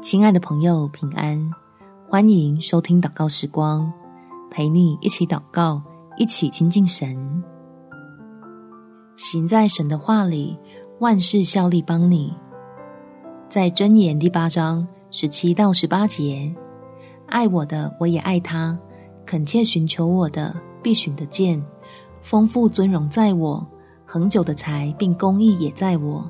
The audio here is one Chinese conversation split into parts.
亲爱的朋友，平安！欢迎收听祷告时光，陪你一起祷告，一起亲近神。行在神的话里，万事效力帮你。在箴言第八章十七到十八节，爱我的，我也爱他；恳切寻求我的，必寻得见。丰富尊荣在我，恒久的财并公义也在我。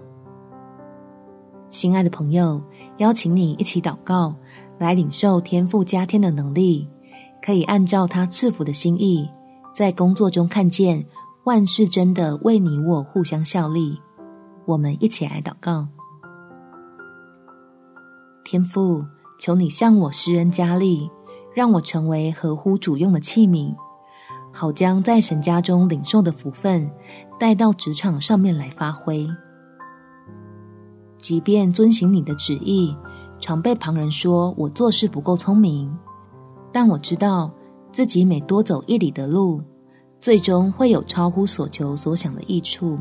亲爱的朋友，邀请你一起祷告，来领受天父加添的能力，可以按照他赐福的心意，在工作中看见万事真的为你我互相效力。我们一起来祷告：天父，求你向我施恩加力，让我成为合乎主用的器皿，好将在神家中领受的福分带到职场上面来发挥。即便遵行你的旨意，常被旁人说我做事不够聪明，但我知道自己每多走一里的路，最终会有超乎所求所想的益处。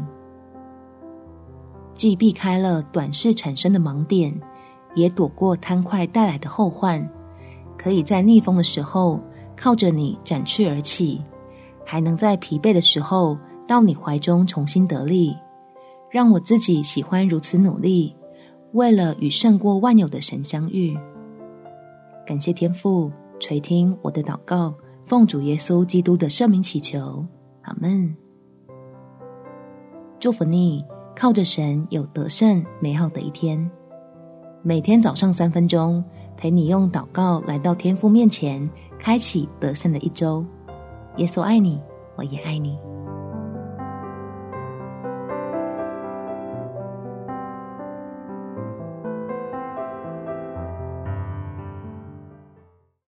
既避开了短视产生的盲点，也躲过贪快带来的后患，可以在逆风的时候靠着你展翅而起，还能在疲惫的时候到你怀中重新得力。让我自己喜欢如此努力，为了与胜过万有的神相遇。感谢天父垂听我的祷告，奉主耶稣基督的圣名祈求，阿门。祝福你，靠着神有得胜美好的一天。每天早上三分钟，陪你用祷告来到天父面前，开启得胜的一周。耶稣爱你，我也爱你。